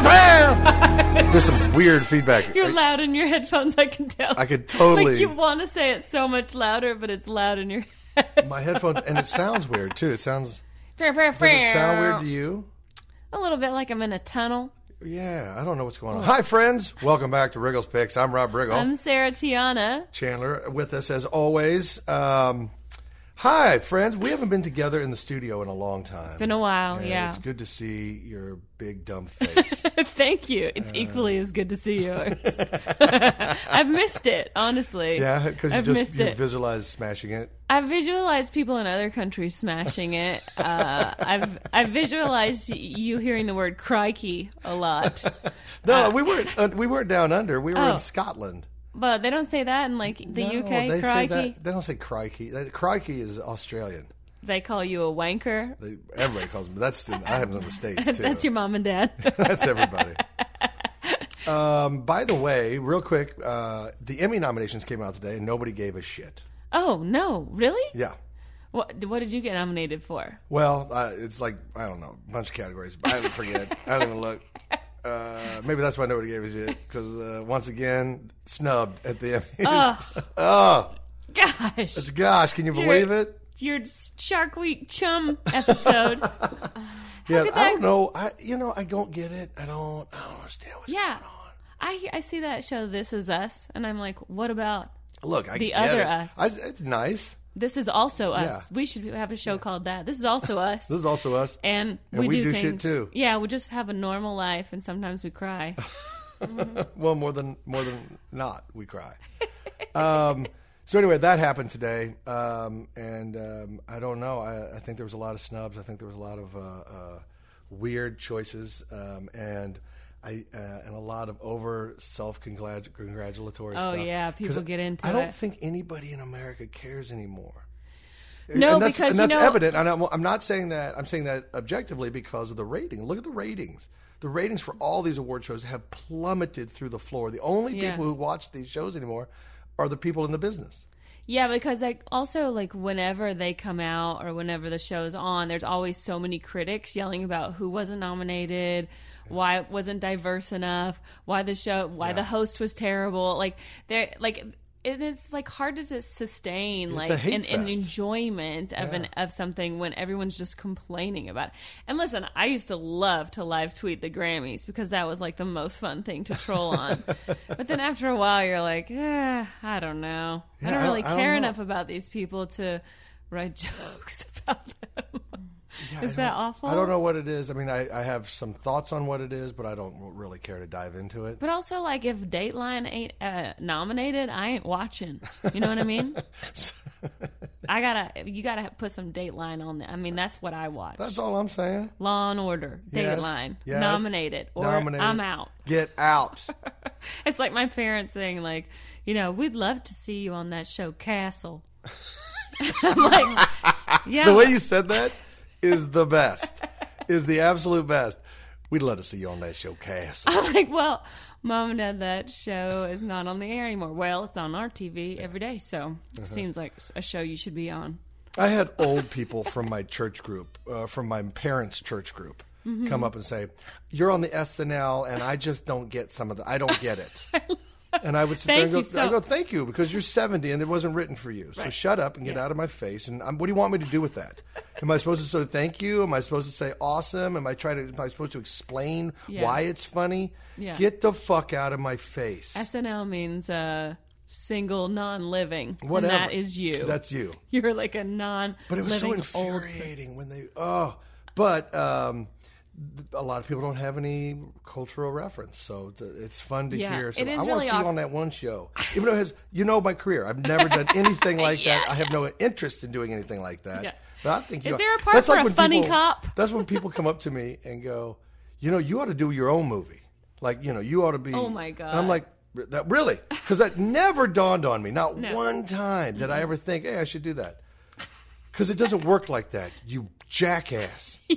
There's some weird feedback. You're loud in your headphones. I can tell. I could totally- Like you want to say it so much louder, but it's loud in your head. My headphones, and it sounds weird too. It sounds. Fair, fair, Does it sound weird to you? A little bit like I'm in a tunnel. Yeah, I don't know what's going on. Hi, friends. Welcome back to Riggle's Picks. I'm Rob Riggle. I'm Sarah Tiana. Chandler with us as always. Um, hi, friends. We haven't been together in the studio in a long time. It's been a while, And yeah. It's good to see your big dumb face. Thank you. Uh, It's equally as good to see yours. I've missed it, honestly. yeah, because you just you visualize smashing it. I've visualized people in other countries smashing it. Uh, I've I've visualized you hearing the word "crikey" a lot, No, we weren't. Uh, we weren't down under. We were Oh. in Scotland. But they don't say that in like the No, UK. they say Crikey. that. They don't say crikey. Crikey is Australian. They call you a wanker. They, everybody calls me. That's in, that happens in the states too. That's your mom and dad. That's everybody. Um, by the way, real quick, uh, the Emmy nominations came out today, and nobody gave a shit. oh no, really? Yeah. What what did you get nominated for? Well, uh, it's like I don't know, a bunch of categories. I forget. I don't even look. Uh, maybe that's why nobody gave a shit because uh, once again snubbed at the Emmys. oh, Gosh, it's- gosh, can you believe it? your Shark Week chum episode. Yeah, I don't know. I you know I don't get it. I don't. I don't understand what's yeah, going on. I I see that show. This is Us, and I'm like, what about Look, I The get other it. us. I, it's nice. This is also us? Yeah. We should have a show called that. This is also us. This is also us. and, And we, we do, do shit, things. too. Yeah, we just have a normal life, and sometimes we cry. Well, more than more than not, we cry. um, so anyway, that happened today, um, and um, I don't know. I, I think there was a lot of snubs. I think there was a lot of uh, uh, weird choices, um, and I uh, and a lot of over self congratulatory Oh, stuff. yeah, people get into I don't it. think anybody in America cares anymore. No, and that's, because, and you that's know- evident. And I'm, I'm not saying that. I'm saying that objectively because of the rating. Look at the ratings. The ratings for all these award shows have plummeted through the floor. The only Yeah. people who watch these shows anymore are the people in the business. Yeah, because like also like whenever they come out or whenever the show's on, there's always so many critics yelling about who wasn't nominated, why it wasn't diverse enough, why the show, why the host was terrible. Like they're like it is like hard to just sustain like a an, an enjoyment of an of something when everyone's just complaining about it. And listen, I used to love to live tweet the Grammys because that was like the most fun thing to troll on. but then after a while, you're like, eh, I don't know. I don't really don't- I don't care enough about these people to write jokes about them. I is that awful? I don't know what it is. I mean, I, I have some thoughts on what it is, but I don't really care to dive into it. But also, like, if Dateline ain't uh, nominated, I ain't watching. You know what I mean? I gotta, you gotta put some Dateline on there. I mean, that's what I watch. That's all I'm saying. Law and Order, Yes, Dateline, yes. nominated, or Nominated. I'm out. Get out. It's like my parents saying, like, you know, we'd love to see you on that show, Castle. I'm like, yeah, the way you said that is the best. is the absolute best. We'd love to see you on that show, Cass. I'm like, well, mom and dad, that show is not on the air anymore. Well, it's on our TV every day, so Uh-huh. it seems like a show you should be on. I had old people from my church group, uh, from my parents' church group, Mm-hmm. come up and say, "You're on the SNL, and I just don't get some of the. I don't get it." And I would sit there and go, so- I go, "Thank you, because you're 70 and it wasn't written for you. So shut up and get out of my face. And um, what do you want me to do with that? Am I supposed to say thank you? Am I supposed to say awesome? Am I trying to? Am I supposed to explain Yeah. why it's funny? Yeah. Get the fuck out of my face. SNL means uh, single, non-living, Whatever. and that is you. That's you. You're like a non-living But it was so old. infuriating when they oh. But um, a lot of people don't have any cultural reference, so it's fun to Yeah, hear. So I want to see you on that one show, even though it has you know my career. I've never done anything like that. I have no interest in doing anything like that. Yeah. But I think you Is ought- there a part that's for like a when funny people- cop? That's when people come up to me and go, you know, you ought to do your own movie. Like you know, you ought to be. Oh, my God. I'm like. That really, because that never dawned on me. Not No. one time did I ever think, "Hey, I should do that." Because it doesn't work like that, you jackass.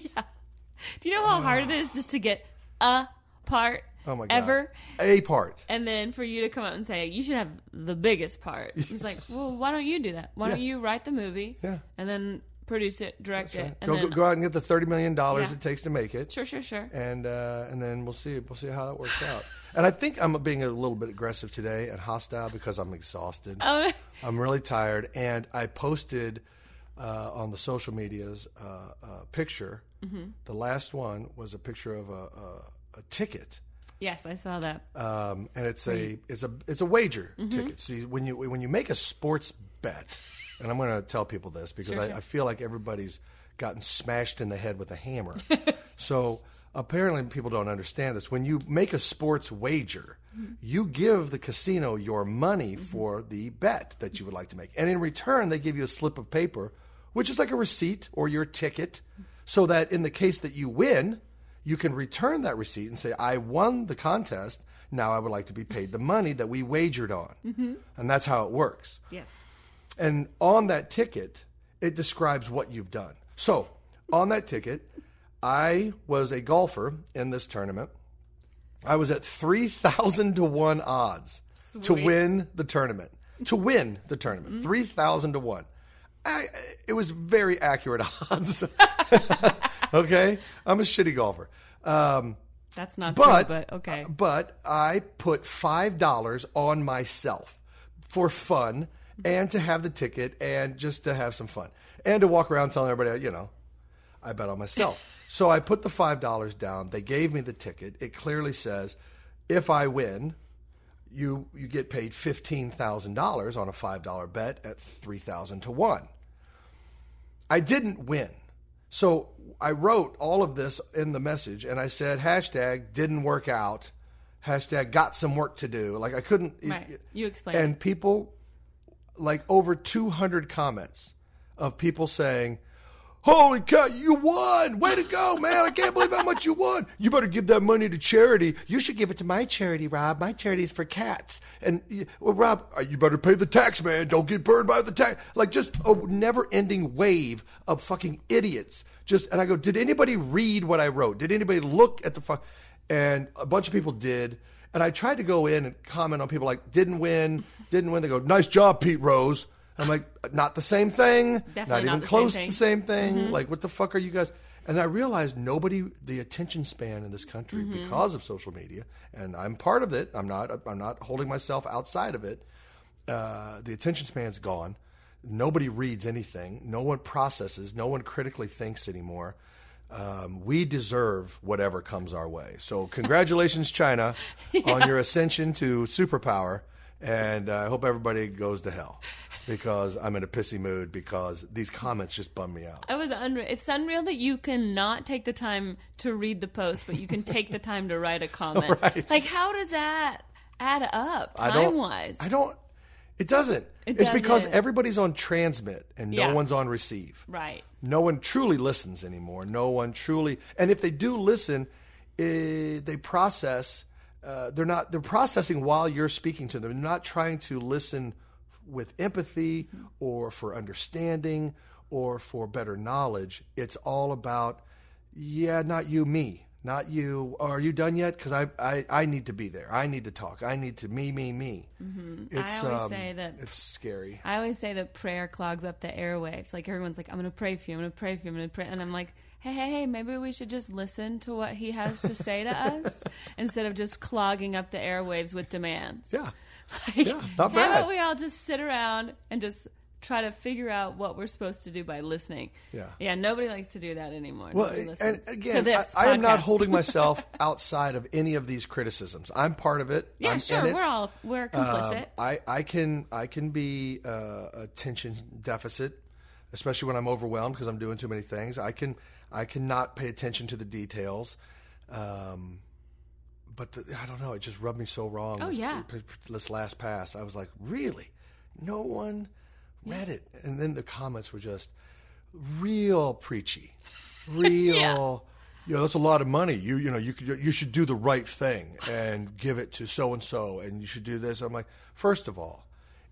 Do you know how hard it is just to get a part Oh my god. ever? A part. And then for you to come out and say you should have the biggest part, it's like, well, why don't you do that? Why don't you write the movie? Yeah. And then produce it, direct it, and Go, then go out and get the thirty million dollars Yeah. it takes to make it. sure, sure, sure. and uh, and then we'll see we'll see how that works out. And I think I'm being a little bit aggressive today and hostile because I'm exhausted. Oh, I'm really tired, and I posted uh, on the social medias uh, a picture. Mm-hmm. The last one was a picture of a, a, a ticket. yes, I saw that. Um, and it's a it's a it's a wager Mm-hmm. ticket. See, when you when you make a sports bet, and I'm going to tell people this because Sure, I, sure. I feel like everybody's gotten smashed in the head with a hammer. so apparently, people don't understand this. When you make a sports wager, Mm-hmm. you give the casino your money for the bet that you would like to make, and in return, they give you a slip of paper, which is like a receipt or your ticket, so that in the case that you win, you can return that receipt and say, I won the contest. Now I would like to be paid the money that we wagered on. Mm-hmm. And that's how it works. Yes. And on that ticket, it describes what you've done. So on that ticket, I was a golfer in this tournament. I was at 3,000 to 1 odds to win the tournament. To win the tournament. Mm-hmm. 3,000 to 1. I, it was very accurate odds. okay? I'm a shitty golfer. Um, That's not but, true, but okay. uh, but I put five dollars on myself for fun and to have the ticket and just to have some fun and to walk around telling everybody, you know, I bet on myself. so I put the five dollars down. They gave me the ticket. It clearly says, if I win, you you get paid fifteen thousand dollars on a five dollar bet at three thousand to one. I didn't win. So I wrote all of this in the message and I said hashtag didn't work out. Hashtag got some work to do. Like I couldn't Right. You explained And people like over 200 comments of people saying, Holy cow, you won! Way to go, man! I can't believe how much you won. You better give that money to charity. You should give it to my charity, Rob. My charity is for cats. And well, Rob, uh, you better pay the tax, man. Don't get burned by the tax. Like just a never-ending wave of fucking idiots. Just and I go, did anybody read what I wrote? Did anybody look at the fuck? And a bunch of people did. And I tried to go in and comment on people like didn't win, didn't win. They go, nice job, Pete Rose. I'm like, not the same thing. Definitely not not even the close to the same thing. Like, what the fuck are you guys? And I realized nobody, the attention span in this country, because of social media, and I'm part of it. I'm not. I'm not holding myself outside of it. Uh, the attention span's gone. Nobody reads anything. No one processes. No one critically thinks anymore. Um, we deserve whatever comes our way. So, congratulations, China, on your ascension to superpower. And uh, I hope everybody goes to hell because I'm in a pissy mood because these comments just bum me out. I was unreal. It's unreal that you can not take the time to read the post, but you can take the time to write a comment. Right. Like, how does that add up time wise? I don't. It doesn't. It it's because everybody's on transmit and no Yeah. one's on receive. Right. No one truly listens anymore. No one truly, and if they do listen, eh, they process. Uh, they're not. They're processing while you're speaking to them. They're not trying to listen with empathy or for understanding or for better knowledge. It's all about, yeah, not you, me, not you. Are you done yet? Because I, I, I need to be there. I need to talk. I need to me, me, me. Mm-hmm. It's, I always um, say that- it's scary. I always say that prayer clogs up the airwaves. Like everyone's like, I'm going to pray for you. I'm going to pray for you. I'm going to pray. And I'm like, hey, hey, hey, maybe we should just listen to what he has to say to us instead of just clogging up the airwaves with demands. Yeah. Like, Yeah, not how bad. about we all just sit around and just try to figure out what we're supposed to do by listening? Yeah. Yeah, nobody likes to do that anymore. Well, and again, I, I am not holding myself outside of any of these criticisms. I'm part of it. Yeah, I'm sure. in it. We're all we're complicit. Um, I, I can I can be uh, attention deficit, especially when I'm overwhelmed because I'm doing too many things. I can I cannot pay attention to the details. Um, but the, I don't know. It just rubbed me so wrong. Oh, this, yeah. This last pass, I was like, really, no one read it, and then the comments were just real preachy, real. You know, that's a lot of money. You you know you could you should do the right thing and give it to so and so, and you should do this. I'm like, first of all,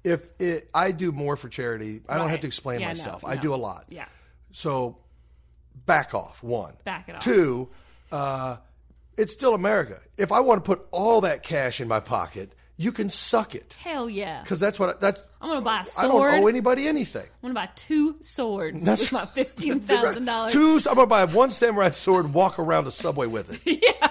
if it, I do more for charity, I don't have to explain Yeah, no, myself. I no. do a lot. yeah. So back off. One. Back it off. Two. Uh, it's still America. If I want to put all that cash in my pocket, you can suck it Hell yeah. because that's what I, that's. I'm gonna buy a sword. I don't owe anybody anything. I'm gonna buy two swords That's with my fifteen thousand dollars. Two. I'm gonna buy one samurai sword, walk around the subway with it. yeah,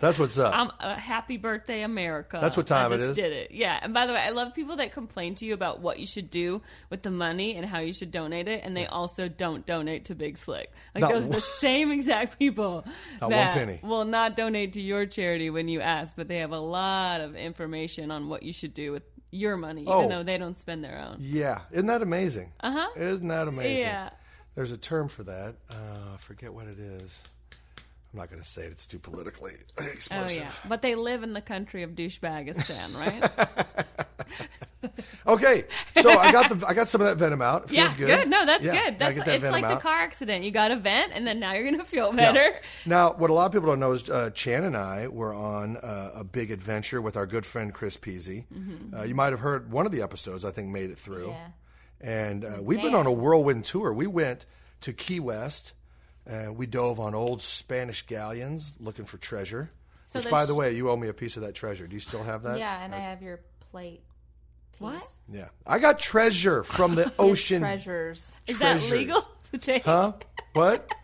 that's what's up. I'm a happy birthday, America. That's what time I just is. Did it? Yeah. And by the way, I love people that complain to you about what you should do with the money and how you should donate it, and they also don't donate to Big Slick. Like Not those are one- the same exact people Not one that penny. will not donate to your charity when you ask, but they have a lot of information on what you should do with your money, even Oh. though they don't spend their own. yeah, isn't that amazing? Uh huh. Isn't that amazing? Yeah. There's a term for that. Uh, I forget what it is. I'm not going to say it. It's too politically explosive. Oh yeah, but they live in the country of douchebagistan, right? Okay, so I got the I got some of that venom out. It feels yeah, good. No, that's Yeah, good. That's that it's like the car accident. You got a vent, and then now you're gonna feel Yeah. better. Now, what a lot of people don't know is uh, Chan and I were on uh, a big adventure with our good friend Chris Peasy. Mm-hmm. Uh, you might have heard one of the episodes. I think made it through. Yeah. And uh, we've been on a whirlwind tour. We went to Key West, and we dove on old Spanish galleons looking for treasure. So which, by the way, you owe me a piece of that treasure. Do you still have that? Yeah, and I have your plate. What? Yeah. I got treasure from the ocean. treasures. Is treasures. that legal to take? Huh? What?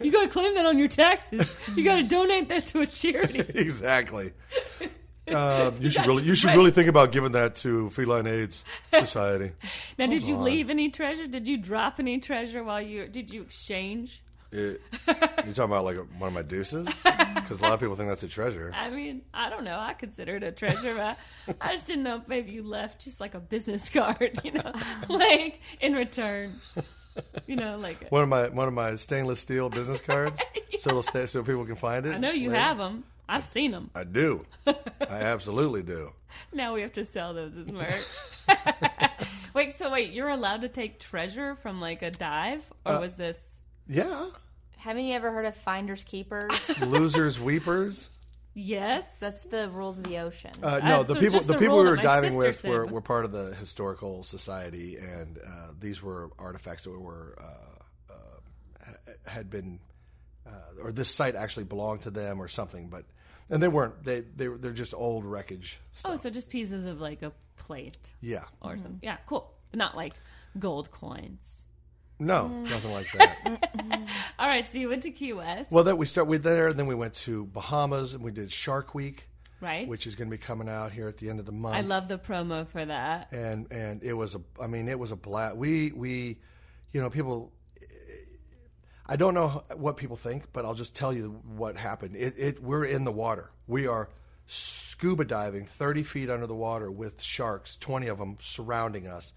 You gotta claim that on your taxes. You gotta donate that to a charity. exactly. Um, you should really, you should really think about giving that to Feline AIDS Society. Now, did you on. leave any treasure? Did you drop any treasure while you? Did you exchange? It, you talking about like one of my deuces? Because a lot of people think that's a treasure. I mean, I don't know. I consider it a treasure. but I just didn't know if maybe you left just like a business card, you know, like in return. You know, like One of my one of my stainless steel business cards, so it'll stay so people can find it. I know you later. have them. I've seen them. I do. I absolutely do. Now we have to sell those as merch. wait, so wait, you're allowed to take treasure from like a dive, or Uh, was this? Yeah. Haven't you ever heard of finders keepers? Losers, weepers. Yes, That's the rules of the ocean. Uh, no, the so people the the people we were diving with said, were, were part of the historical society, and uh, these were artifacts that were uh, uh, had been, uh, or this site actually belonged to them or something. But and they weren't. they they they're just old wreckage. oh, so just pieces of like a plate yeah. or something. Yeah, cool. Not like gold coins. No, mm. nothing like that. All right, so you went to Key West, well, that we start with there, and then we went to Bahamas, and we did Shark Week, right? which is going to be coming out here at the end of the month. I love the promo for that. and and it was a i mean it was a blast we we you know people i don't know what people think but i'll just tell you what happened it, it we're in the water we are scuba diving 30 feet under the water with sharks 20 of them surrounding us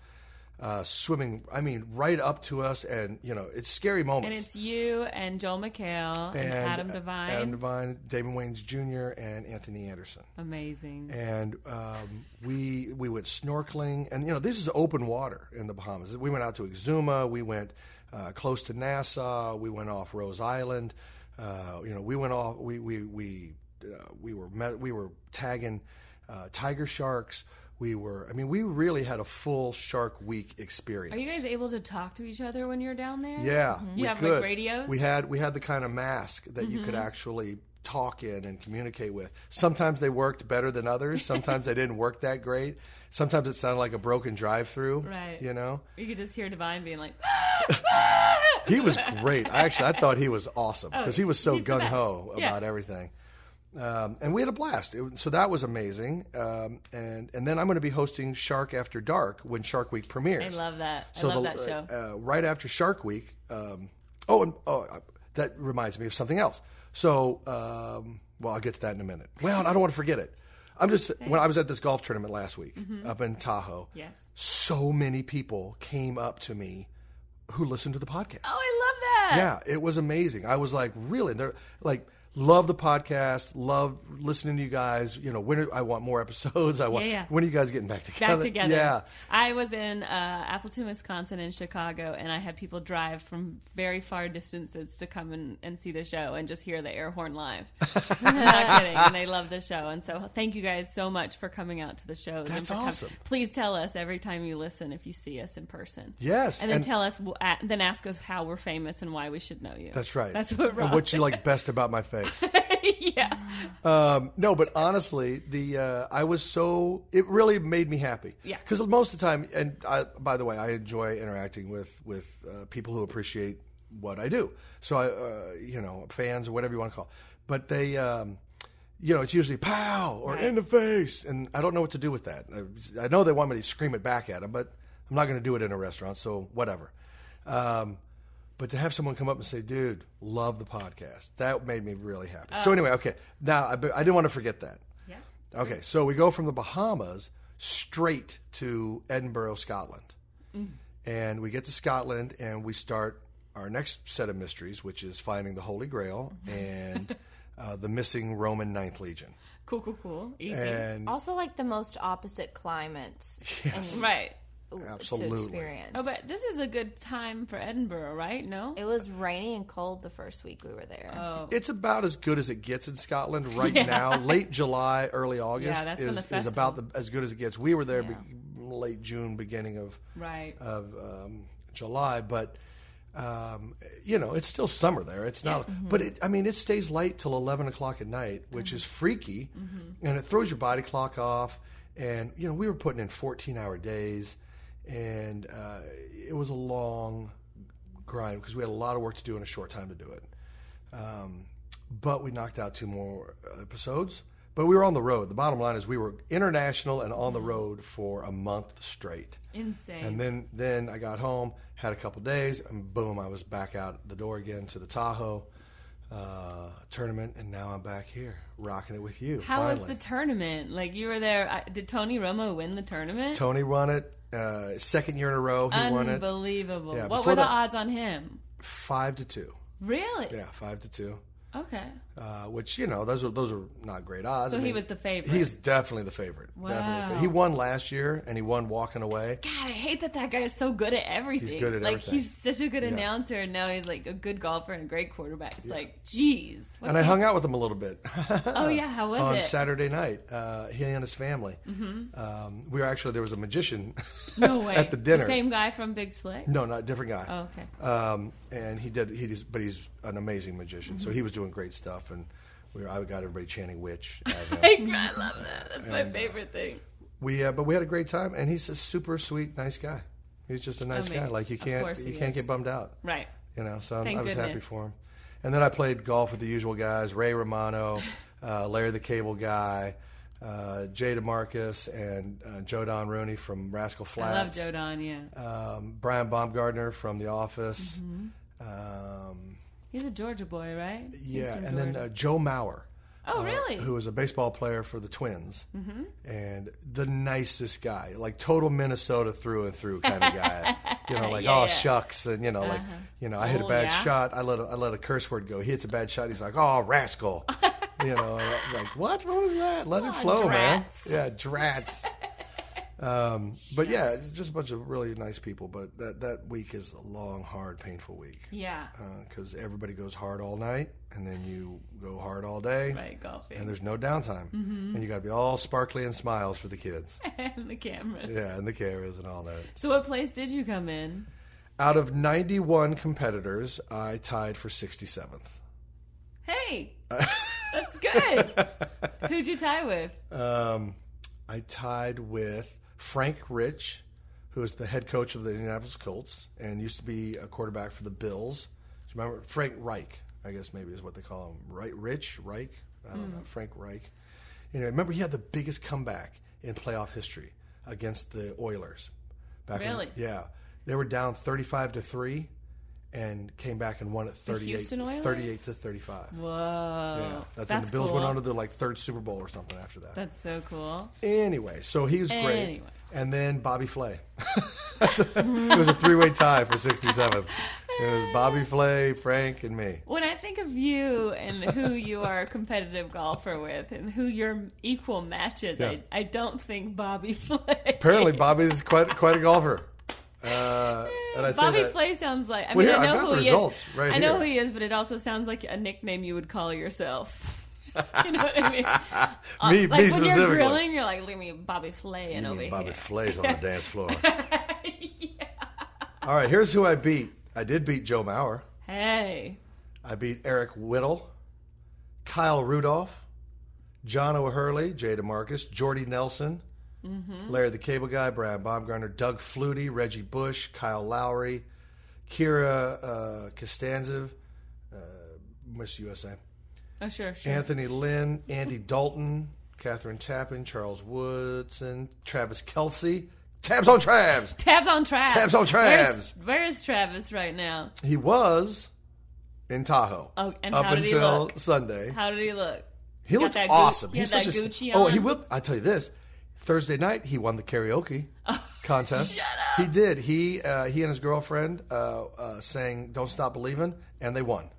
uh, swimming i mean right up to us and you know it's scary moments. And it's you and Joel McHale and, Adam DeVine. Adam DeVine, Damon Wayans Jr., and Anthony Anderson Amazing. and um, we we went snorkeling, and you know this is open water in the Bahamas. We went out to Exuma, we went uh, close to Nassau, we went off Rose Island. Uh, you know, we went off. We we we uh, we were met, we were tagging uh, tiger sharks. We were. I mean, we really had a full Shark Week experience. Are you guys able to talk to each other when you're down there? Yeah, mm-hmm. You we have, like, radios? We had we had the kind of mask that you could mm-hmm. actually talk in and communicate with. Sometimes they worked better than others. Sometimes they didn't work that great. Sometimes it sounded like a broken drive-through. Right. You know, You could just hear DeVine being like, ah, he was ah! great. I actually I thought he was awesome oh, because he was so Oh, gung ho Yeah. about everything. Um, and we had a blast. It, so that was amazing. Um, and and then I'm going to be hosting Shark After Dark when Shark Week premieres. I love that. I love the- that show. Uh, right after Shark Week. Um, oh, and oh, uh, that reminds me of something else. So, um, well, I'll get to that in a minute. Well, I don't want to forget it. I'm just when I was at this golf tournament last week up in Tahoe. Yes. So many people came up to me who listened to the podcast. oh, I love that. Yeah, it was amazing. I was like, really? They're like, love the podcast, love listening to you guys. You know, when are, I want more episodes. I want. Yeah, yeah. When are you guys getting back together? Back together. Yeah. I was in uh, Appleton, Wisconsin, and Chicago, and I had people drive from very far distances to come and, and see the show and just hear the air horn live. Not kidding, and they love the show. And so, thank you guys so much for coming out to the show. That's awesome. Please tell us every time you listen if you see us in person. Yes, and then and- tell us, then ask us how we're famous and why we should know you. That's right. That's what. And what you like best about my face? yeah. Um, no, but honestly, the uh, I was so it really made me happy. Yeah. Because most of the time, and I, by the way, I enjoy interacting with with uh, people who appreciate what I do. So I, uh, you know, fans or whatever you want to call. But they, um, you know, it's usually pow or in the face, and I don't know what to do with that. I, I know they want me to scream it back at them, but I'm not going to do it in a restaurant. So whatever. Um, but to have someone come up and say, "Dude, love the podcast," that made me really happy. so anyway, okay. Now I, I didn't want to forget that. Yeah. Okay, so we go from the Bahamas straight to Edinburgh, Scotland. And we get to Scotland and we start our next set of mysteries, which is finding the Holy Grail and uh, the missing Roman Ninth Legion. Cool, cool, cool. Easy. And Also, like the most opposite climates and, right. Absolutely. to experience. Oh, but this is a good time for Edinburgh, right? No? it was rainy and cold the first week we were there. oh. it's about as good as it gets in Scotland right now. Late July, early August Yeah, that's when is, the is about the, as good as it gets. We were there be, late June, beginning of Right. of um, July, but um, you know it's still summer there. It's not, but it, I mean it stays light till eleven o'clock at night, which is freaky, and it throws your body clock off. And you know we were putting in fourteen hour days, and uh, it was a long grind because we had a lot of work to do in a short time to do it. Um, but we knocked out two more episodes. But we were on the road. The bottom line is we were international and on the road for a month straight. Insane. And then then I got home, had a couple days, and boom, I was back out the door again to the Tahoe uh, tournament, and now I'm back here rocking it with you. How finally. was the tournament? Like you were there. I- Did Tony Romo win the tournament? Tony won it uh, second year in a row. He won it Unbelievable. Yeah, what were the that- odds on him? five to two. Really? Yeah, five to two. Okay. Uh, which you know those are those are not great odds. So I he was the favorite. He's definitely the favorite. Definitely the Wow. favorite. He won last year, and he won walking away. God, I hate that that guy is so good at everything. He's good at like everything. he's such a good Yeah. announcer, and now he's like a good golfer and a great quarterback. It's like, geez. And I hung out with him a little bit. Oh yeah, how was on it? Mm-hmm. Saturday night. Uh, he and his family. Um, we were actually there was a magician No way. at the dinner. same guy from Big Slick. No, not different guy. Oh, okay. Um, and he did. He just, but he's an amazing magician. Mm-hmm. So he was doing great stuff, and we were, I got everybody chanting witch. At him. I love that. That's my favorite thing. we, uh, but we had a great time, and he's a super sweet, nice guy. He's just a nice guy. Like you of can't, course you he can't is. get bummed out. Right. You know, so I'm- Thank I was happy goodness. for him. And then I played golf with the usual guys: Ray Romano, uh, Larry the Cable Guy, uh, Jay DeMarcus, and uh, Joe Don Rooney from Rascal Flatts. I love Flatts. Joe Don. Yeah. um, Brian Baumgartner from The Office. Mm-hmm. Um, He's a Georgia boy, right? Yeah, and then uh, Joe Mauer. oh, uh, really? Who was a baseball player for the Twins, mm-hmm. and the nicest guy, like total Minnesota through and through kind of guy. you know, like Yeah, oh yeah. shucks, and you know, like you know, I hit a Oh, bad yeah? shot. I let a, I let a curse word go. He hits a bad shot. He's like, oh rascal. you know, like what? What was that? Let it Oh, flow, man. Yeah, drats. Um, but yeah, just a bunch of really nice people. But that that week is a long, hard, painful week yeah. because everybody goes hard all night, and then you go hard all day, Right, golfing. and there's no downtime, Mm-hmm. and you got to be all sparkly and smiles for the kids, and the camera. yeah, and the cameras and all that. So, what place did you come in? Out of 91 competitors, I tied for 67th. Hey, that's good. Who'd you tie with? Um, I tied with Frank Rich, who is the head coach of the Indianapolis Colts and used to be a quarterback for the Bills. Do you remember Frank Reich? I guess maybe is what they call him. Right, Rich Reich. I don't Hmm. know. Frank Reich. You know, remember he had the biggest comeback in playoff history against the Oilers. Back when- Really? yeah, they were down thirty-five to three, and came back and won at 38, Houston Oilers? 38 to thirty-five. Whoa. yeah, that's, when the Bills cool. went on to the like third Super Bowl or something after that. That's so cool. Anyway, so he was great. And then Bobby Flay. it was a three way tie for 67th. It was Bobby Flay, Frank, and me. When I think of you and who you are a competitive golfer with and who your equal matches, Yeah. I, I don't think Bobby Flay. Apparently, Bobby's quite quite a golfer. Uh, and I Bobby Flay sounds like. I Well, mean, here, I know who he is. right I know here. who he is, but it also sounds like a nickname you would call yourself. you know what I mean? Uh, Me- like me when you're grilling, you're like, "Leave me Bobby Flay in You over Bobby here." Flay's on the dance floor. Yeah. All right, here's who I beat. I did beat Joe Mauer. Hey, I beat Eric Whittle, Kyle Rudolph, John O'Hurley, Jay DeMarcus, Jordy Nelson, Larry the Cable Guy, Brian Baumgartner, Doug Flutie, Reggie Bush, Kyle Lowry, Kira uh, Costanza, uh, Miss USA, Oh, sure, sure. Anthony Lynn, Andy Dalton, Kathryn Tappen, Charles Woodson, Travis Kelce. Tabs on Travs. Tabs on Travis. Tabs on Where's, Travs. where's Travis right now? He was in Tahoe Oh, and up how did he until look? Sunday. How did he look? He got looked awesome. he He's had such that a Gucci oh, he on? will. I tell you this. Thursday night, he won the karaoke contest. shut up. He did. He uh, he and his girlfriend uh, uh, sang "Don't Stop Believing" and they won.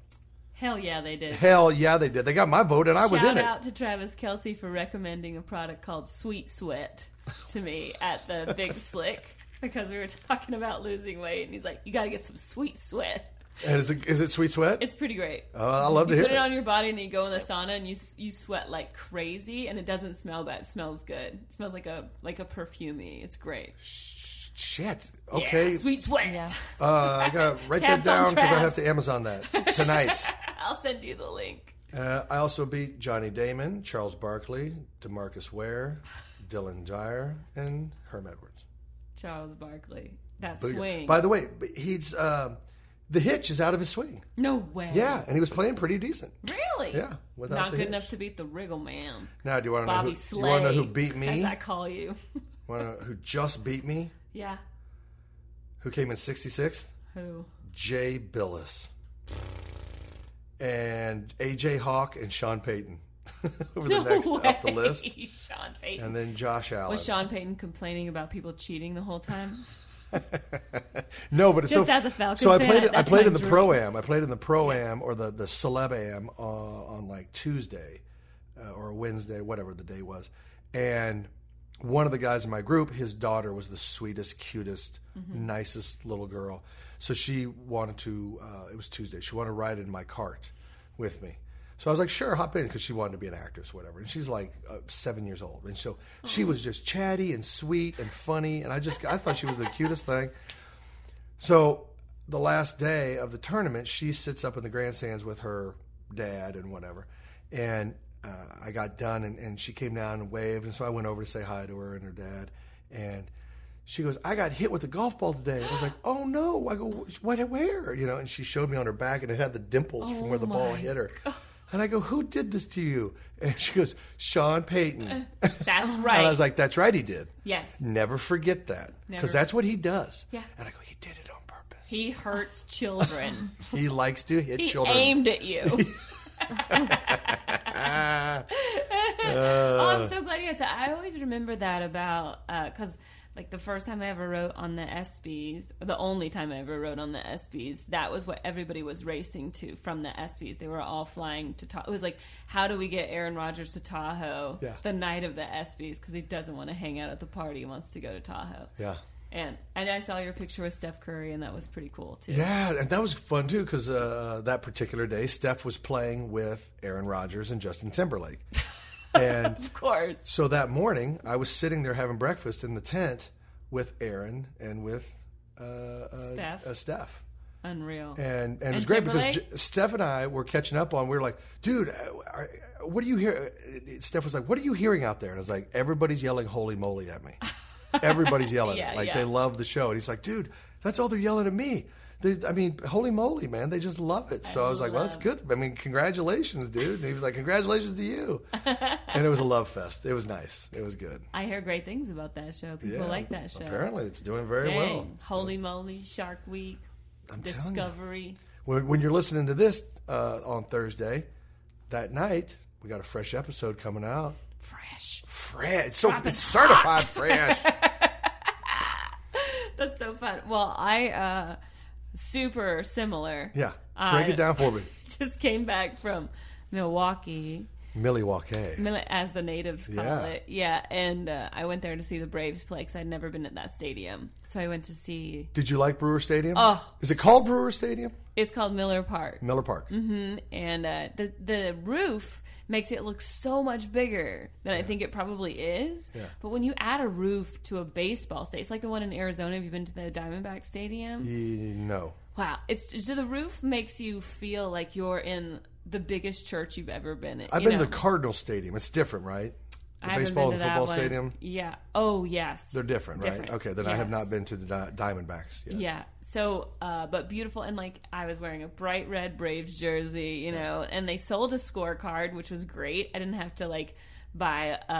Hell yeah, they did. Hell yeah, they did. They got my vote, and I was Shout in it. Shout out to Travis Kelce for recommending a product called Sweet Sweat to me at the Big Slick because we were talking about losing weight, and he's like, "You got to get some Sweet Sweat. And is it is it sweet sweat? It's pretty great." Oh, I love to you hear put it it. on your body, and then you go in the sauna, and you you sweat like crazy, and it doesn't smell bad. It smells good. It smells like a like a perfumey. It's great. Shit. Okay. Yeah, sweet sweat. Yeah. Uh, I gotta write that Tabs on down because I have Travs. to Amazon that tonight. I'll send you the link. Uh, I also beat Johnny Damon, Charles Barkley, Demarcus Ware, Dylan Dreyer, and Herm Edwards. Charles Barkley. That Booyah. swing. By the way, he's uh, the hitch is out of his swing. no way. Yeah, and he was playing pretty decent. Really? Yeah, without Not good hitch. enough to beat the Riggle Man. Now, do you want to know Bobby who? Slay. You want to know who beat me? As I call you. Want to know who just beat me? yeah. Who came in 66th? Who? Jay Bilas. And AJ Hawk and Sean Payton over the No next way. up the list. Sean Payton. And then Josh Allen. Was Sean Payton complaining about people cheating the whole time? No, but it's Just so, as a Falcons so I fan, played. I played in the pro am. I played in the pro am or the the celeb am uh, on like Tuesday uh, or Wednesday, whatever the day was. And one of the guys in my group, his daughter was the sweetest, cutest, Mm-hmm. nicest little girl. So she wanted to. Uh, it was Tuesday. She wanted to ride in my cart with me. So I was like, sure, hop in because she wanted to be an actress, whatever. And she's like uh, seven years old, and so she was just chatty and sweet and funny, and I just I thought she was the cutest thing. So the last day of the tournament, she sits up in the grandstands with her dad and whatever. And uh, I got done, and, and she came down and waved, and so I went over to say hi to her and her dad. And she goes, "I got hit with a golf ball today." I was like, "Oh no!" I go, "What? Where?" You know, and she showed me on her back, and it had the dimples from where the ball hit her. And I go, "Who did this to you?" And she goes, "Sean Payton." That's right. And I was like, "That's right, he did." yes. Never forget that because that's what he does. Yeah. And I go, he did it on purpose. He hurts children. He likes to hit he children. aimed at you. Ah, oh, I'm so glad you guys. I always remember that about because. Like the first time I ever wrote on the ESPYS, the only time I ever wrote on the ESPYS, that was what everybody was racing to from the ESPYS. They were all flying to Tahoe. It was like, how do we get Aaron Rodgers to Tahoe Yeah. the night of the ESPYS? Because he doesn't want to hang out at the party. He wants to go to Tahoe. yeah. And and I saw your picture with Steph Curry, and that was pretty cool too. Yeah, and that was fun too because uh, that particular day, Steph was playing with Aaron Rodgers and Justin Timberlake, and Of course. so that morning I was sitting there having breakfast in the tent with Aaron and with uh, uh, Steph. Uh, Steph. Unreal. and and it was And great because J- Steph and I were catching up on. We were like, dude, uh, are- what do you hear? uh, Steph was like, what are you hearing out there? And I was like, everybody's yelling "Holy moly" at me. Everybody's yelling, Yeah, like yeah. they love the show. And he's like, dude, that's all they're yelling at me. They, I mean, holy moly, man, they just love it. So I, was like, well, that's good. I mean, congratulations, dude. And he was like, congratulations to you. and it was a love fest. It was nice. It was good. I hear great things about that show. People Yeah, like that show. Apparently, it's doing very Dang. well. Holy moly, Shark Week, I'm you. Discovery. When, when you're listening to this uh, on Thursday, that night we got a fresh episode coming out. Fresh. Fresh, it's so it's certified fresh. That's so fun. Well, I uh super similar. Yeah, break I- it down for me, Just came back from Milwaukee, Milwaukee. As the natives call Yeah. it. Yeah, and uh, I went there to see the Braves play because I'd never been at that stadium. So I went to see. Did you like Brewer Stadium? Oh. is it called Brewer Stadium? It's called Miller Park. Miller Park. and uh, the the roof makes it look so much bigger than I think it probably is. Yeah. But when you add a roof to a baseball stadium, it's like the one in Arizona. Have you been to the Diamondback Stadium? You know, Wow, it's so the roof makes you feel like you're in the biggest church you've ever been in. I've been know? to the Cardinal Stadium. It's different, right? The I baseball been and football stadium. Yeah. Oh yes. They're different, right? Different. Okay, then I have not been to the Di- Diamondbacks yet. Yeah. So, uh, but beautiful, and like I was wearing a bright red Braves jersey, you know, and they sold a scorecard, which was great. I didn't have to like buy a,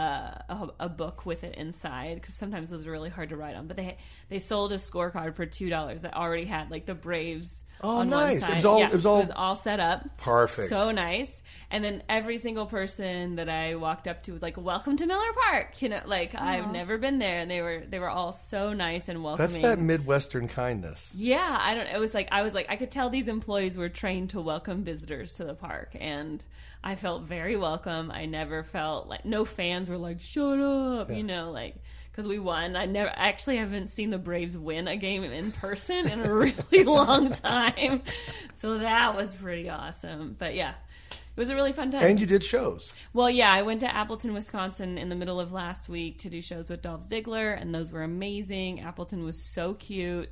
a, a book with it inside because sometimes those are really hard to write on. But they they sold a scorecard for two dollars that already had like the Braves. Oh, on nice. It One side. was all- Yeah, it was all- set up. Perfect. So nice. And then every single person that I walked up to was like, "Welcome to Miller Park." You know, like I've never been there, and they were they were all so nice and welcoming. That's that Midwestern kindness. Yeah, I don't. It was like I was like I could tell these employees were trained to welcome visitors to the park, and I felt very welcome. I never felt like no fans were like shut up, you know, like because we won. I never I actually haven't seen the Braves win a game in person in a really long time, so that was pretty awesome. But yeah. It was a really fun time. And you did shows. Well, yeah, I went to Appleton, Wisconsin in the middle of last week to do shows with Dolph Ziggler, and those were amazing. Appleton was so cute,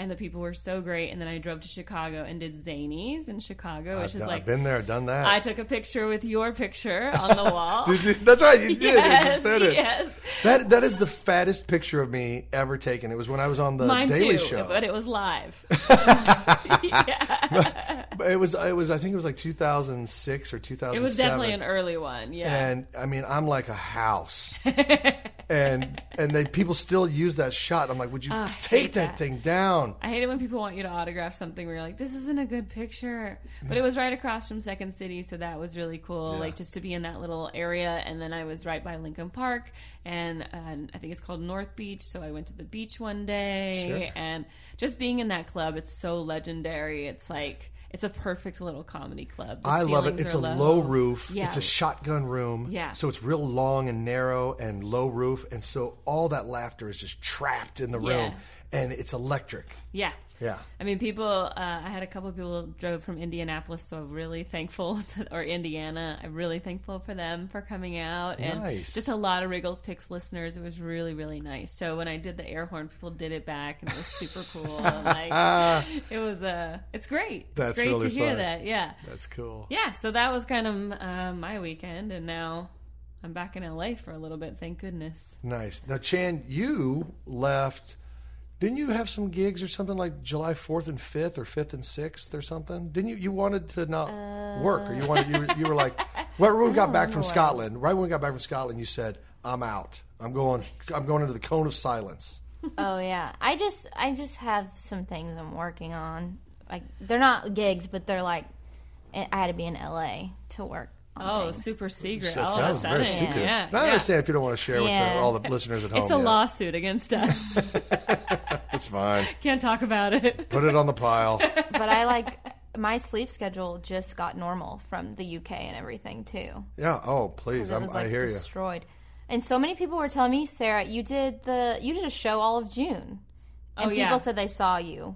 and the people were so great. And then I drove to Chicago and did Zanies in Chicago, which I've, is done- like I've been there, done that. I took a picture with your picture on the wall. Did you? That's right, you did. you yes, just said it. yes, That that is the fattest picture of me ever taken. It was when I was on the mine Daily too, Show. but it was live. yeah, But it was it was I think it was like 2006 or 2007. it was definitely an early one. Yeah, and I mean I'm like a house. and and they people still use that shot. I'm like, would you ah, I take that, that. thing down? I hate it when people want you to autograph something where you're like, this isn't a good picture. But it was right across from Second City, so that was really cool. Yeah. Like just to be in that little area. And then I was right by Lincoln Park, and, and I think it's called North Beach. So I went to the beach one day, Sure. and just being in that club, it's so legendary. It's like it's a perfect little comedy club. The I love it. It's a low roof. Yeah. It's a shotgun room. Yeah. So it's real long and narrow and low roof, and so all that laughter is just trapped in the Yeah. room, and it's electric. Yeah. Yeah. I mean, people. Uh, I had a couple of people drove from Indianapolis, so I'm really thankful, to, or Indiana. I'm really thankful for them for coming out, and Nice. just a lot of Riggle's Picks listeners. It was really, really nice. So when I did the air horn, people did it back, and it was super cool. and like, it was Uh, it's great. That's it's great really to hear fun. that. Yeah, That's cool. yeah. So that was kind of uh, my weekend, and now I'm back in LA for a little bit. Thank goodness. Nice. Now, Chan, you left. Didn't you have some gigs or something like July fourth and fifth, or fifth and sixth, or something? Didn't you? You wanted to not work, or you wanted you were, you were like, well, when we got back from Scotland, right when we got back from Scotland, you said, "I'm out. I'm going. I'm going into the cone of silence." Oh yeah, I just I just have some things I'm working on. Like they're not gigs, but they're like I had to be in LA to work. On Oh, things. super secret! That all of a sounds oh, very sudden. secret. Yeah, Now, I yeah. understand if you don't want to share with the, all the listeners at home. It's a yet. lawsuit against us. It's fine. Can't talk about it. Put it on the pile. but I like my sleep schedule just got normal from the UK and everything too. Yeah. Oh, please. it I'm, was I like hear you. destroyed. And so many people were telling me, Sarah, you did the you did a show all of June, oh, and Oh, people yeah. said they saw you.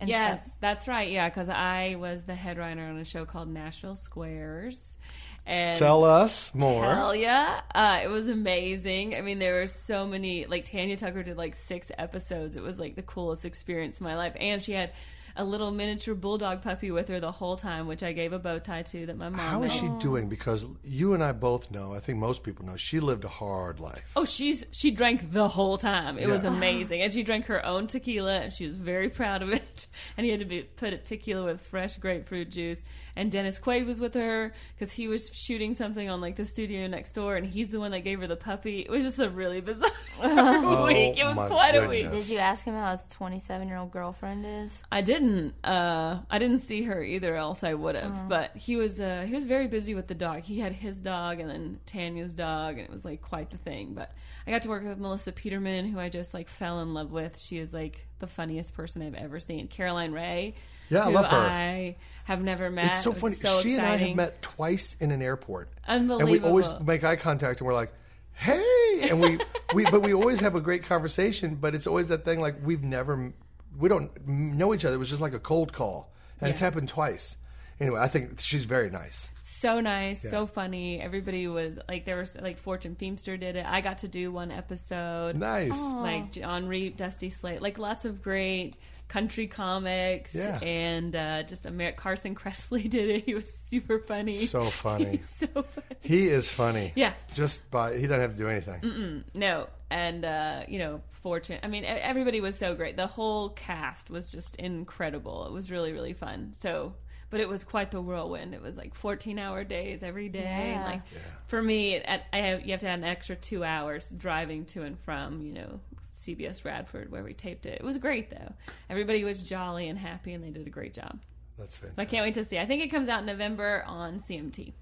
And Yes, so- that's right. Yeah, because I was the headliner on a show called Nashville Squares. And Tell us more. Hell yeah. Uh, it was amazing. I mean, there were so many, like, Tanya Tucker did like six episodes. It was like the coolest experience of my life. And she had a little miniature bulldog puppy with her the whole time, which I gave a bow tie to that my mom How is made. she doing? Because you and I both know. I think most people know. She lived a hard life. Oh, she's she drank the whole time. It was amazing, and she drank her own tequila, and she was very proud of it. And he had to be put a tequila with fresh grapefruit juice. And Dennis Quaid was with her because he was shooting something on like the studio next door, and he's the one that gave her the puppy. It was just a really bizarre week. It was my quite a week. Did you ask him how his 27 year old girlfriend is? I didn't. Uh, I didn't see her either. Else I would have. But he was. Uh, he was very busy with the dog. He had his dog and then Tanya's dog, and it was like quite the thing. But I got to work with Melissa Peterman, who I just like fell in love with. She is like the funniest person I've ever seen. Caroline Rhea. Yeah, I love her. I have never met. It's so It funny. So she and I have met twice in an airport. Unbelievable. And we always make eye contact and we're like, hey. And we, we but we always have a great conversation, but it's always that thing like we've never, we don't know each other. It was just like a cold call. And it's happened twice. Anyway, I think she's very nice. So nice, so funny. Everybody was like, there was like Fortune Feimster did it. I got to do one episode. Nice. like John Reep, Dusty Slay, like lots of great country comics Yeah. and uh, just Amer- Carson Kressley did it. He was super funny. So funny. He's so funny. He is funny. Yeah. Just by he doesn't have to do anything. No, and uh, you know, fortune. I mean, e- everybody was so great. The whole cast was just incredible. It was really, really fun. So, but it was quite the whirlwind. It was like fourteen-hour days every day. And Yeah. like for me, at, I have, you have to add an extra two hours driving to and from. You know, CBS Radford where we taped it. It was great though. Everybody was jolly and happy, and they did a great job. That's fantastic. I can't wait to see. I think it comes out in November on CMT.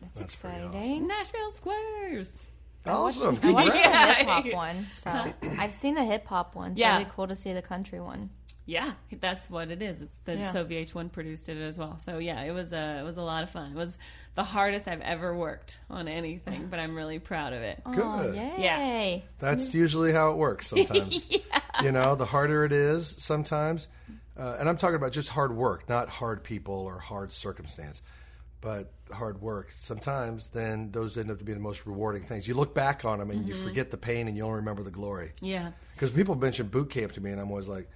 That's, That's pretty exciting. Nashville Squares. Awesome. I watched Congrats. the Yeah. hip hop one, so I've seen the hip hop one. So Yeah. it'd be cool to see the country one. Yeah, that's what it is. It's the Yeah. so VH1 produced it as well. So yeah, it was a it was a lot of fun. It was the hardest I've ever worked on anything, but I'm really proud of it. Oh, Good. yay! Yeah. That's usually how it works sometimes. You know, the harder it is sometimes, uh, and I'm talking about just hard work, not hard people or hard circumstance, but hard work. Sometimes then those end up to be the most rewarding things. You look back on them and Mm-hmm. you forget the pain and you only remember the glory. Yeah. Because people mention boot camp to me, and I'm always like, I-